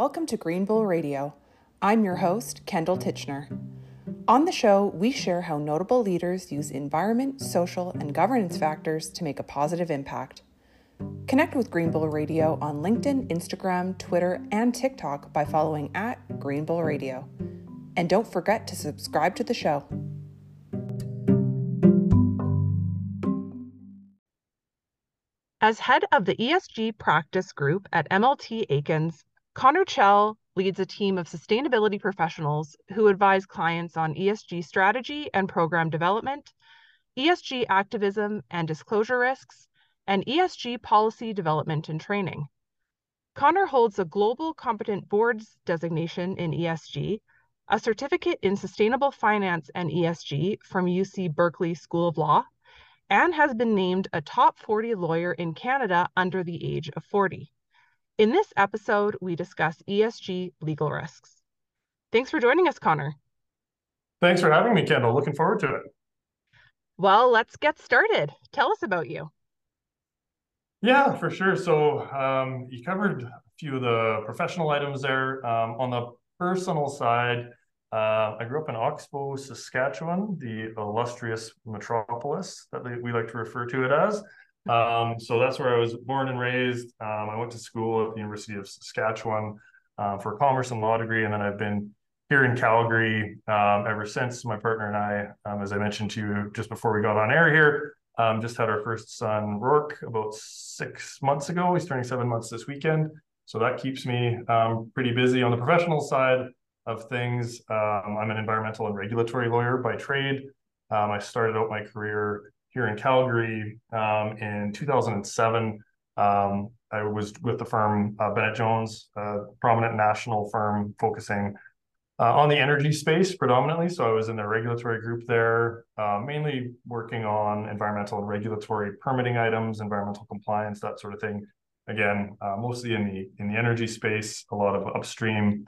Welcome to Green Radio. I'm your host, Kendall Titchener. On the show, we share how notable leaders use environment, social, and governance factors to make a positive impact. Connect with Green Radio on LinkedIn, Instagram, Twitter, and TikTok by following at Green Radio. And don't forget to subscribe to the show. As head of the ESG practice group at MLT Aikins, Conor Chell leads a team of sustainability professionals who advise clients on ESG strategy and program development, ESG activism and disclosure risks, and ESG policy development and training. Conor holds a Global Competent Boards designation in ESG, a certificate in sustainable finance and ESG from UC Berkeley School of Law, and has been named a top 40 lawyer in Canada under the age of 40. In this episode, we discuss ESG legal risks. Thanks for joining us, Conor. Thanks for having me, Kendall. Looking forward to it. Well, let's get started. Tell us about you. Yeah, for sure. So um, you covered a few of the professional items there. Um, on the personal side, uh, I grew up in Oxbow, Saskatchewan, the illustrious metropolis that we like to refer to it as. Um, so that's where I was born and raised. Um, I went to school at the University of Saskatchewan uh, for a commerce and law degree, and then I've been here in Calgary um, ever since. My partner and I, um, as I mentioned to you just before we got on air here, um, just had our first son, Rourke, about six months ago. He's turning seven months this weekend. So that keeps me um, pretty busy on the professional side of things. I'm an environmental and regulatory lawyer by trade. I started out my career here in Calgary um, in 2007. Um, I was with the firm uh, Bennett Jones, a prominent national firm focusing uh, on the energy space predominantly. So I was in their regulatory group there, uh, mainly working on environmental and regulatory permitting items, environmental compliance, that sort of thing. Again, uh, mostly in the in the energy space, a lot of upstream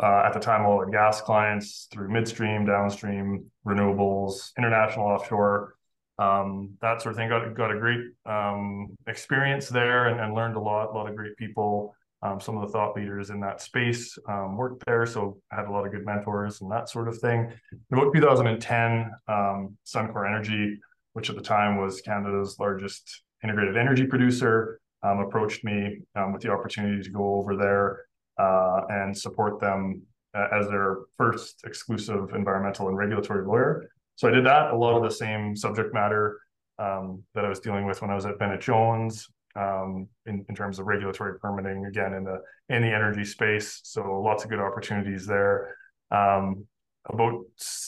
uh, at the time oil and gas clients through midstream, downstream, renewables, international offshore, um, that sort of thing. Got got a great um, experience there and, and, learned a lot. A lot of great people. Um, some of the thought leaders in that space um, worked there, so I had a lot of good mentors and that sort of thing. In about 2010, um, Suncor Energy, which at the time was Canada's largest integrated energy producer, um, approached me with the opportunity to go over there uh, and support them uh, as their first exclusive environmental and regulatory lawyer. So I did that. A lot of the same subject matter um, that I was dealing with when I was at Bennett Jones um, in, in terms of regulatory permitting, again in the in the energy space. So lots of good opportunities there. Um, about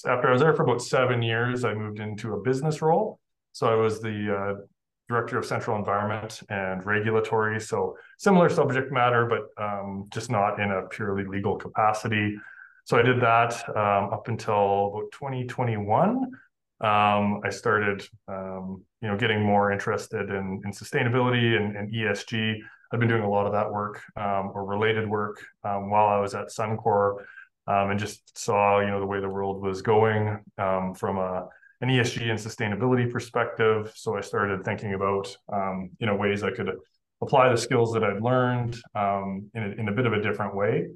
after I was there for about seven years, I moved into a business role. So I was the uh, director of central environment and regulatory. So similar subject matter, but um, just not in a purely legal capacity. So I did that um, up until about 2021. Um, I started, um, you know, getting more interested in, in sustainability and, and, ESG. I've been doing a lot of that work um, or related work um, while I was at Suncor, um, and just saw, you know, the way the world was going from a an ESG and sustainability perspective. So I started thinking about, you know, ways I could apply the skills that I'd learned in, a, in a bit of a different way.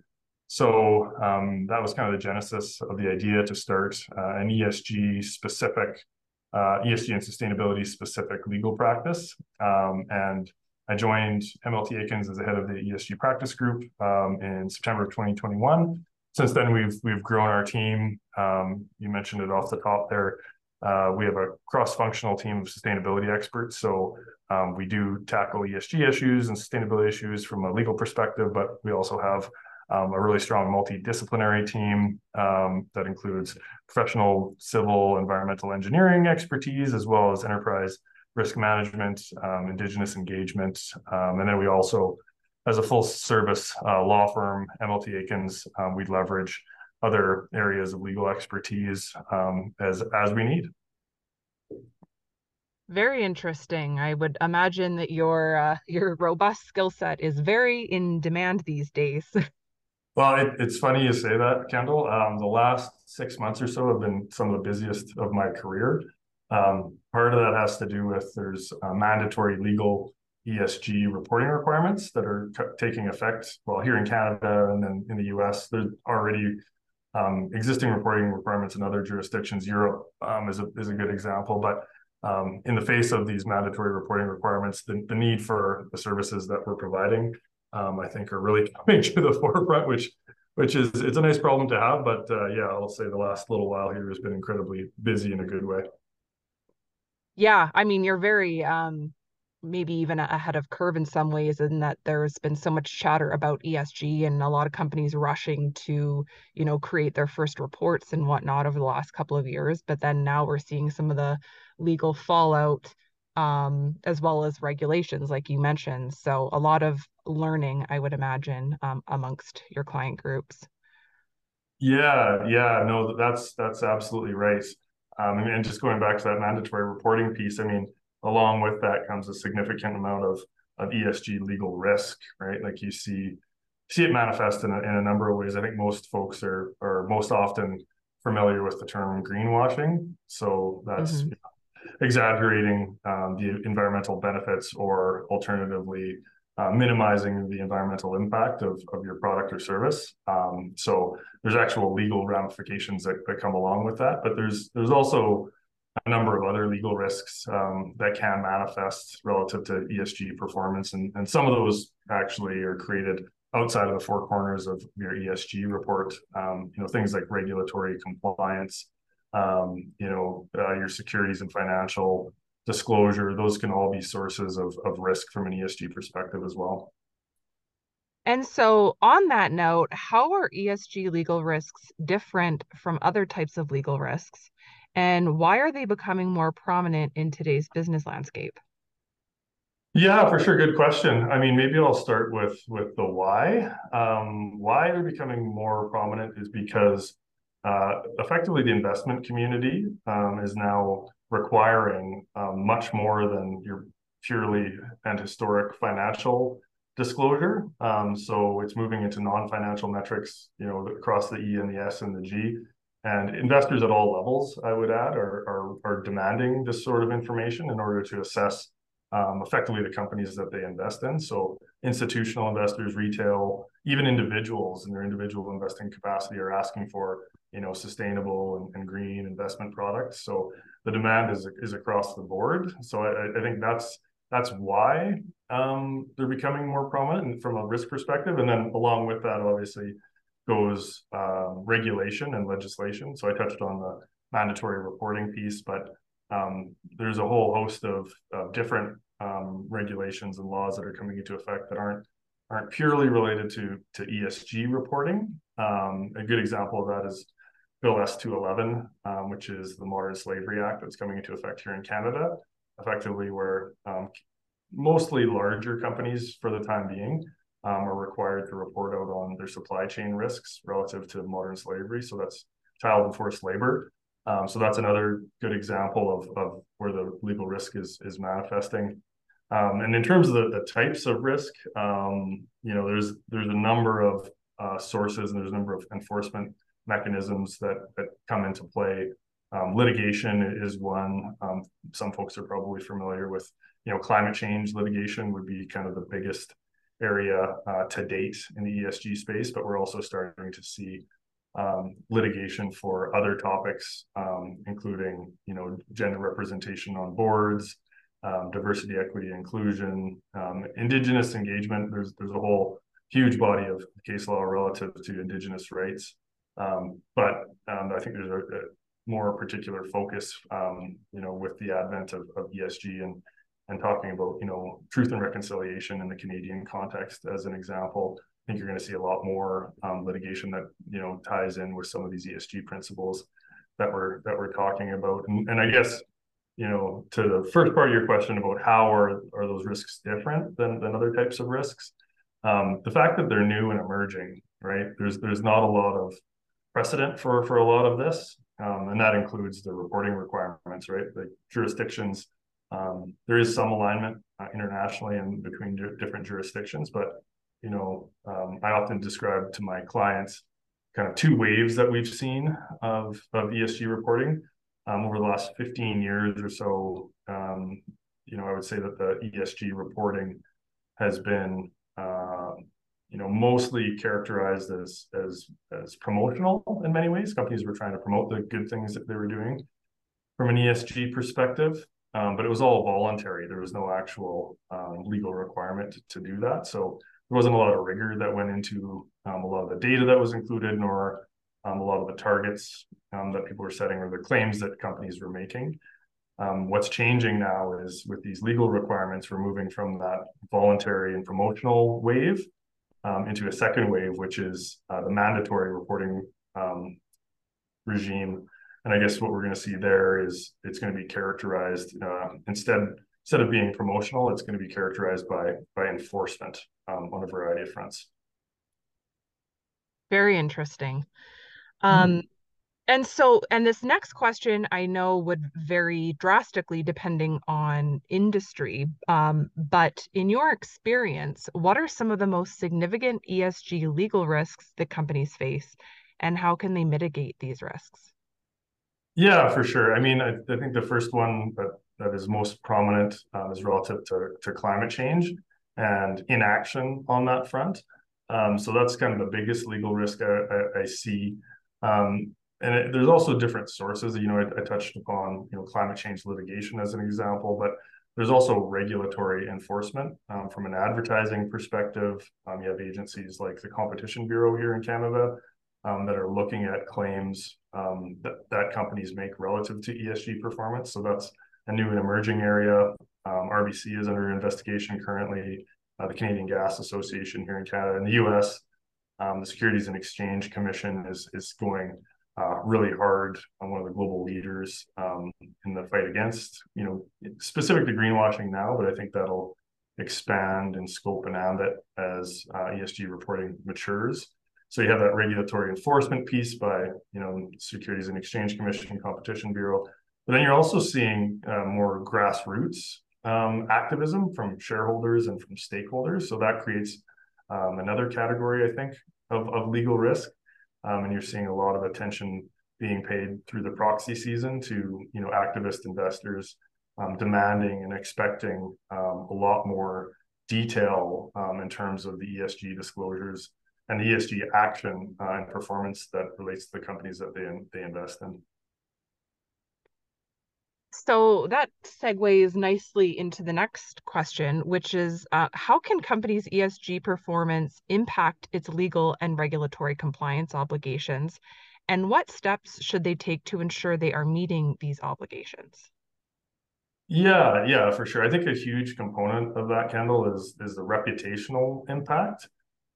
So um, that was kind of the genesis of the idea to start uh, an ESG specific, uh, ESG and sustainability specific legal practice. Um, and I joined MLT Aikins as the head of the ESG practice group um, in September of 2021. Since then, we've we've grown our team. Um, you mentioned it off the top there. Uh, we have a cross-functional team of sustainability experts. So um, we do tackle ESG issues and sustainability issues from a legal perspective, but we also have um, a really strong multidisciplinary team um, that includes professional civil environmental engineering expertise, as well as enterprise risk management, um, indigenous engagement. Um, and then we also, as a full service uh, law firm, MLT Aikins, um, we leverage other areas of legal expertise um, as as we need. Very interesting. I would imagine that your uh, your robust skill set is very in demand these days. well, it, it's funny you say that, Kendall. Um, the last six months or so have been some of the busiest of my career. Um, part of that has to do with there's mandatory legal ESG reporting requirements that are taking effect. Well, here in Canada and then in the US, there's already um, existing reporting requirements in other jurisdictions. Europe um, is, a, is a good example. But um, in the face of these mandatory reporting requirements, the, the need for the services that we're providing, um, I think, are really coming to the forefront, which which is it's a nice problem to have. But uh, yeah, I'll say the last little while here has been incredibly busy in a good way. Yeah, I mean, you're very um, maybe even ahead of curve in some ways in that there's been so much chatter about ESG and a lot of companies rushing to, you know, create their first reports and whatnot over the last couple of years. But then now we're seeing some of the legal fallout um, as well as regulations, like you mentioned. So a lot of learning, I would imagine, um, amongst your client groups. Yeah, yeah, no, that's that's absolutely right. Um, and, just going back to that mandatory reporting piece, I mean, along with that comes a significant amount of of ESG legal risk, right? Like you see see it manifest in a, in a number of ways. I think most folks are are most often familiar with the term greenwashing. So that's mm-hmm. you know, exaggerating um, the environmental benefits or alternatively uh, minimizing the environmental impact of, of your product or service. Um, so there's actual legal ramifications that, that come along with that, but there's there's also a number of other legal risks um, that can manifest relative to ESG performance, and and some of those actually are created outside of the four corners of your ESG report. Um, you know things like regulatory compliance, um, you know uh, your securities and financial disclosure. Those can all be sources of of risk from an ESG perspective as well. And so, on that note, how are ESG legal risks different from other types of legal risks? and why are they becoming more prominent in today's business landscape? Yeah, for sure. Good question. I mean, maybe I'll start with with the why. Um, why they're becoming more prominent is because uh, effectively the investment community um, is now requiring um, much more than your purely and historic financial disclosure. Um, so it's moving into non-financial metrics, you know, across the E and the S and the G. And investors at all levels, I would add, are, are, are demanding this sort of information in order to assess um, effectively the companies that they invest in. So institutional investors, retail, even individuals in their individual investing capacity are asking for you know sustainable and, and green investment products. So the demand is is across the board. So I, I think that's that's why um, they're becoming more prominent from a risk perspective. And then along with that, obviously, goes um, regulation and legislation. So I touched on the mandatory reporting piece, but um, there's a whole host of, of different um, regulations and laws that are coming into effect that aren't aren't purely related to to ESG reporting. Um, a good example of that is Bill S two eleven, um, which is the Modern Slavery Act that's coming into effect here in Canada, effectively where um, mostly larger companies for the time being um, are required to report out on their supply chain risks relative to modern slavery. So that's child and forced labor. Um, so that's another good example of, of where the legal risk is is manifesting. Um, and in terms of the, the types of risk, um, you know, there's there's a number of uh, sources and there's a number of enforcement mechanisms that that come into play. Um, litigation is one. Um, some folks are probably familiar with, you know, climate change litigation would be kind of the biggest area uh, to date in the ESG space, but we're also starting to see um, litigation for other topics, um, including you know gender representation on boards, um, diversity, equity, inclusion, um, indigenous engagement. There's there's a whole huge body of case law relative to indigenous rights, um, but um, I think there's a, a more particular focus, you know, with the advent of, of ESG and and talking about you know truth and reconciliation in the Canadian context as an example. I think you're going to see a lot more um, litigation that you know ties in with some of these ESG principles that we're that we're talking about. And, and I guess you know to the first part of your question about how are are those risks different than than other types of risks. Um, the fact that they're new and emerging, right? There's there's not a lot of precedent for for a lot of this, um, and that includes the reporting requirements, right? The jurisdictions um, there is some alignment uh, internationally and between di- different jurisdictions, but you know, um, I often describe to my clients kind of two waves that we've seen of of ESG reporting um, over the last 15 years or so. Um, you know, I would say that the ESG reporting has been, uh, you know, mostly characterized as as as promotional in many ways. Companies were trying to promote the good things that they were doing from an ESG perspective, um, but it was all voluntary. There was no actual um, legal requirement to, to, do that. So there wasn't a lot of rigor that went into um, a lot of the data that was included, nor um, a lot of the targets um, that people were setting or the claims that companies were making. Um, what's changing now is with these legal requirements, we're moving from that voluntary and promotional wave um, into a second wave, which is uh, the mandatory reporting um, regime. And I guess what we're going to see there is it's going to be characterized uh, instead instead of being promotional, it's going to be characterized by by enforcement um, on a variety of fronts. Very interesting. Um, mm. And so, and this next question I know would vary drastically depending on industry. Um, but in your experience, what are some of the most significant ESG legal risks that companies face, and how can they mitigate these risks? Yeah, for sure. I mean, I, I think the first one that, that is most prominent um, is relative to, to climate change and inaction on that front. Um, so that's kind of the biggest legal risk I, I, I see. Um, and it, there's also different sources. You know, I, I, touched upon you know climate change litigation as an example, but there's also regulatory enforcement um, from an advertising perspective. Um, you have agencies like the Competition Bureau here in Canada um, that are looking at claims um, that that companies make relative to ESG performance. So that's a new and emerging area. Um, RBC is under investigation currently. Uh, the Canadian Gas Association here in Canada, in the U.S. Um, the Securities and Exchange Commission is is going uh, really hard on one of the global leaders um, in the fight against, you know, specific to greenwashing now, but I think that'll expand in scope and ambit as uh, ESG reporting matures. So you have that regulatory enforcement piece by, you know, Securities and Exchange Commission, Competition Bureau, but then you're also seeing uh, more grassroots um, activism from shareholders and from stakeholders. So that creates um, another category, I think, of, of legal risk. Um, and you're seeing a lot of attention being paid through the proxy season to you know activist investors um, demanding and expecting um, a lot more detail um, in terms of the ESG disclosures and the ESG action uh, and performance that relates to the companies that they they invest in. So that segues nicely into the next question, which is uh, how can companies' ESG performance impact its legal and regulatory compliance obligations? And what steps should they take to ensure they are meeting these obligations? Yeah, yeah, for sure. I think a huge component of that, Kendall, is is the reputational impact.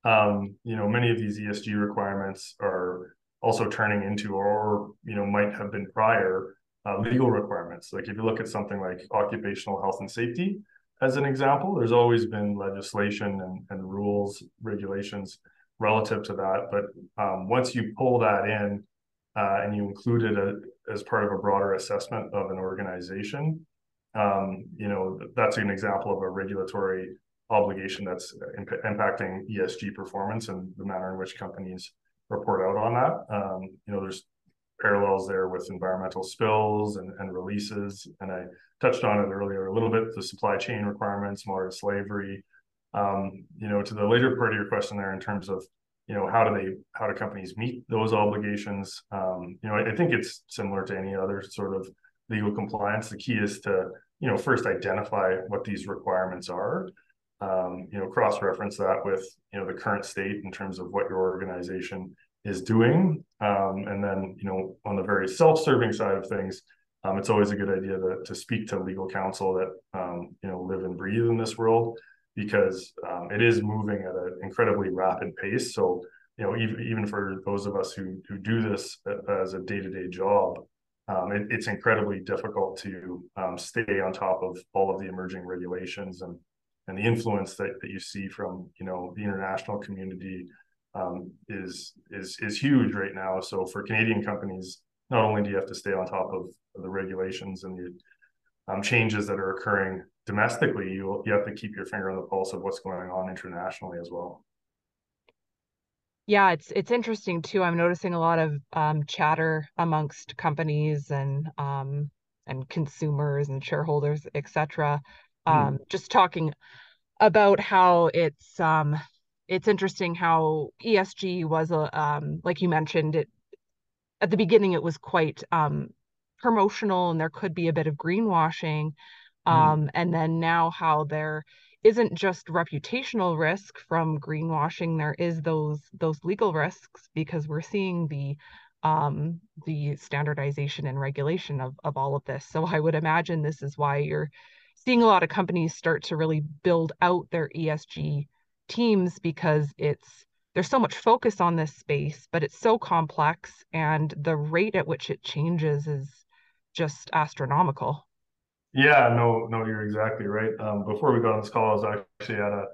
Um, you know, many of these ESG requirements are also turning into, or you know, might have been prior uh, legal requirements. Like if you look at something like occupational health and safety, as an example, there's always been legislation and, and rules, regulations relative to that. But um, once you pull that in uh, and you include it a, as part of a broader assessment of an organization, um, you know, that's an example of a regulatory obligation that's imp impacting ESG performance and the manner in which companies report out on that. Um, you know, there's parallels there with environmental spills and, and releases. And I touched on it earlier a little bit, the supply chain requirements, modern slavery. Um, you know, to the later part of your question there in terms of, you know, how do they, how do companies meet those obligations? Um, you know, I, I think it's similar to any other sort of legal compliance. The key is to, you know, first identify what these requirements are. Um, you know, cross-reference that with, you know, the current state in terms of what your organization is doing. Um, and then, you know, on the very self-serving side of things, um, it's always a good idea to, to speak to legal counsel that, um, you know, live and breathe in this world because um, it is moving at an incredibly rapid pace. So, you know, even, even for those of us who, who do this as a day-to-day job, um, it, it's incredibly difficult to um, stay on top of all of the emerging regulations and and the influence that, that you see from you know the international community um, is is is huge right now. So for Canadian companies, not only do you have to stay on top of, the regulations and the um, changes that are occurring domestically, you you have to keep your finger on the pulse of what's going on internationally as well. Yeah, it's it's interesting too. I'm noticing a lot of um, chatter amongst companies and um, and consumers and shareholders, etc., um, just talking about how it's um, it's interesting how ESG was a um, like you mentioned it at the beginning it was quite um, promotional and there could be a bit of greenwashing um, and then now how there isn't just reputational risk from greenwashing there is those those legal risks because we're seeing the um, the standardization and regulation of, of all of this. So i would imagine this is why you're seeing a lot of companies start to really build out their esg teams because it's there's so much focus on this space but it's so complex and the rate at which it changes is just astronomical yeah, no, no, you're exactly right. Um, before we got on this call, I was actually at a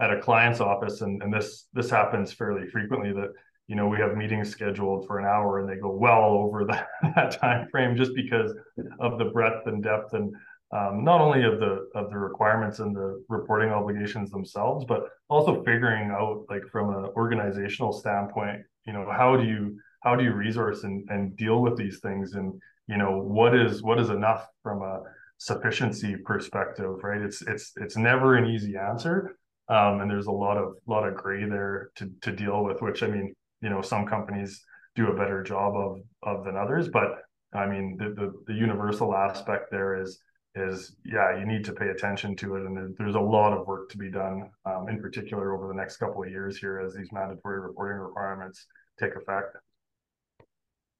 at a client's office, and and this this happens fairly frequently. That you know we have meetings scheduled for an hour, and they go well over that that time frame just because of the breadth and depth and um, not only of the of the requirements and the reporting obligations themselves, but also figuring out like from an organizational standpoint, you know, how do you how do you resource and, and deal with these things and you know what is what is enough from a sufficiency perspective, right? It's it's it's never an easy answer, um, and there's a lot of lot of gray there to to deal with. Which I mean, you know, some companies do a better job of of than others, but I mean, the the, the universal aspect there is is yeah, you need to pay attention to it, and there's a lot of work to be done, um, in particular over the next couple of years here as these mandatory reporting requirements take effect.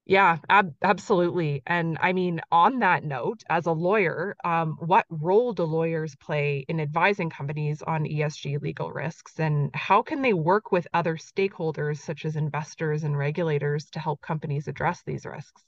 Yeah, ab absolutely. And I mean, on that note, as a lawyer, um, what role do lawyers play in advising companies on ESG legal risks, and how can they work with other stakeholders, such as investors and regulators, to help companies address these risks?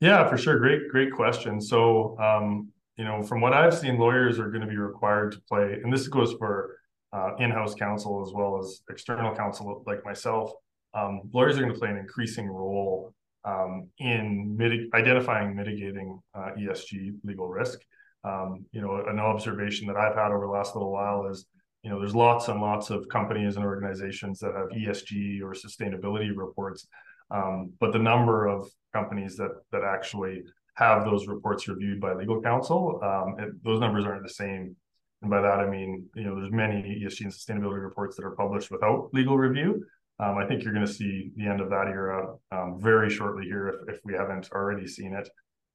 Yeah, for sure. Great, great question. So, um, you know, from what I've seen, lawyers are going to be required to play, and this goes for uh, in-house counsel as well as external counsel like myself. Um, lawyers are going to play an increasing role um, in identifying mitigating uh, ESG legal risk. Um, you know, an observation that I've had over the last little while is, you know, there's lots and lots of companies and organizations that have ESG or sustainability reports, um, but the number of companies that that actually have those reports reviewed by legal counsel, um, it, those numbers aren't the same. And by that I mean, you know, there's many ESG and sustainability reports that are published without legal review, um, I think you're going to see the end of that era um, very shortly here, if, if we haven't already seen it.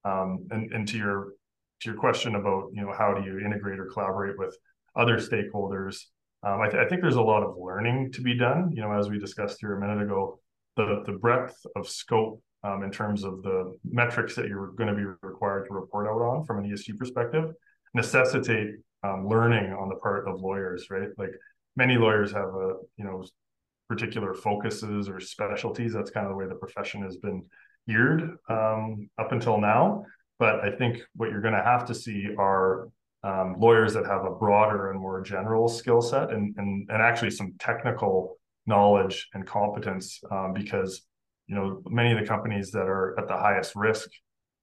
Um, and, and to your to your question about you know how do you integrate or collaborate with other stakeholders, um, I, th- I, think there's a lot of learning to be done. You know, as we discussed here a minute ago, the the breadth of scope um, in terms of the metrics that you're going to be required to report out on from an ESG perspective necessitate um, learning on the part of lawyers, right? Like many lawyers have a you know particular focuses or specialties. That's kind of the way the profession has been geared um, up until now. But I think what you're going to have to see are um, lawyers that have a broader and more general skill set and, and, and actually some technical knowledge and competence um, because you know many of the companies that are at the highest risk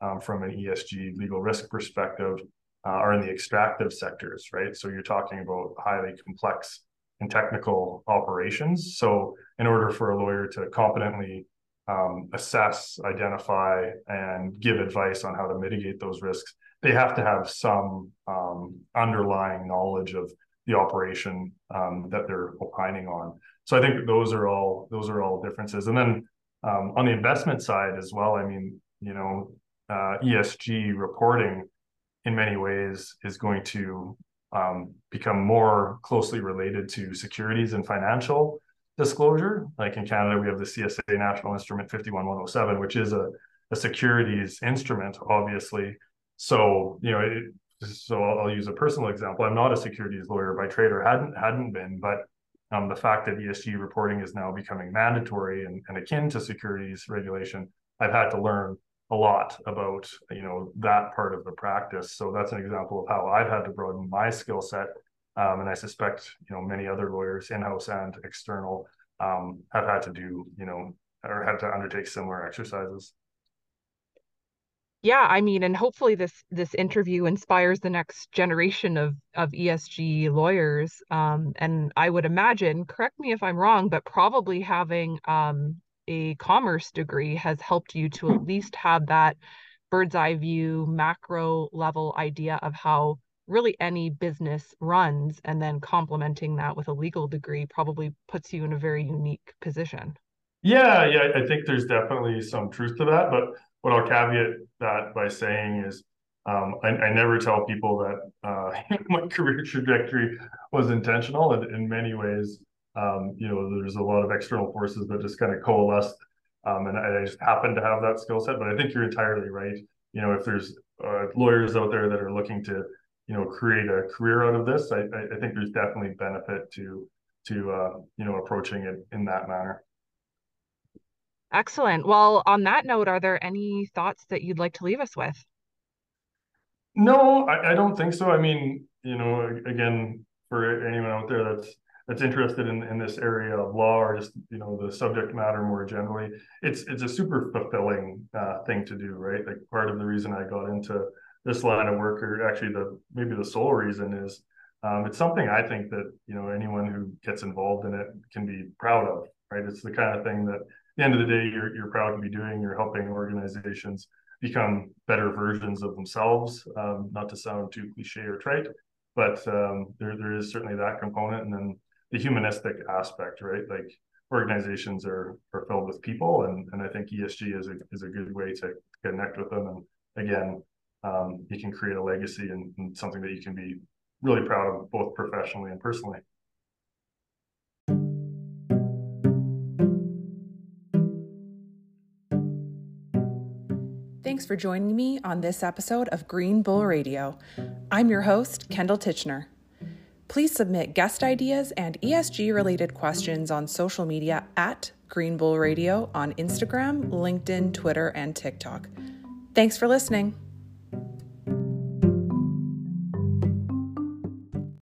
um, from an ESG legal risk perspective uh, are in the extractive sectors, right? So you're talking about highly complex and technical operations. So, in order for a lawyer to competently um, assess, identify, and give advice on how to mitigate those risks, they have to have some um, underlying knowledge of the operation um, that they're opining on. So, I think those are all those are all differences. And then um, on the investment side as well, I mean, you know, uh, ESG reporting in many ways is going to um, become more closely related to securities and financial disclosure. Like in Canada, we have the CSA National Instrument 51107, which is a, a securities instrument, obviously. So, you know, it, so I'll, I'll, use a personal example. I'm not a securities lawyer by trade or hadn't hadn't been, but um, the fact that ESG reporting is now becoming mandatory and, and akin to securities regulation, I've had to learn a lot about you know that part of the practice. So that's an example of how I've had to broaden my skill set, um, and I suspect you know many other lawyers, in-house and external, um, have had to do you know or have to undertake similar exercises. Yeah, I mean, and hopefully this this interview inspires the next generation of of ESG lawyers. Um, and I would imagine, correct me if I'm wrong, but probably having um, a commerce degree has helped you to at least have that bird's eye view macro level idea of how really any business runs and then complementing that with a legal degree probably puts you in a very unique position. Yeah, yeah, I think there's definitely some truth to that. But what I'll caveat that by saying is um, I, I, never tell people that uh, my career trajectory was intentional. In many ways, um, you know, there's a lot of external forces that just kind of coalesced. Um, and I just happen to have that skill set. But I think you're entirely right. You know, if there's uh, lawyers out there that are looking to, you know, create a career out of this, I, I think there's definitely benefit to to uh, you know approaching it in that manner. Excellent. Well, on that note, are there any thoughts that you'd like to leave us with? No, I, I don't think so. I mean, you know, again, for anyone out there that's that's interested in, in this area of law or just you know the subject matter more generally, it's it's a super fulfilling uh, thing to do, right? Like part of the reason I got into this line of work, or actually the maybe the sole reason is um, it's something I think that you know anyone who gets involved in it can be proud of, right? It's the kind of thing that at the end of the day you're you're proud to be doing. You're helping organizations become better versions of themselves. Um, not to sound too cliche or trite, but um, there there is certainly that component, and then the humanistic aspect, right? Like organizations are are filled with people, and and I think ESG is a is a good way to connect with them. And again, um, you can create a legacy and, and something that you can be really proud of, both professionally and personally. For joining me on this episode of Green Bull Radio. I'm your host, Kendall Titchener. Please submit guest ideas and ESG related questions on social media at Green Bull Radio on Instagram, LinkedIn, Twitter, and TikTok. Thanks for listening.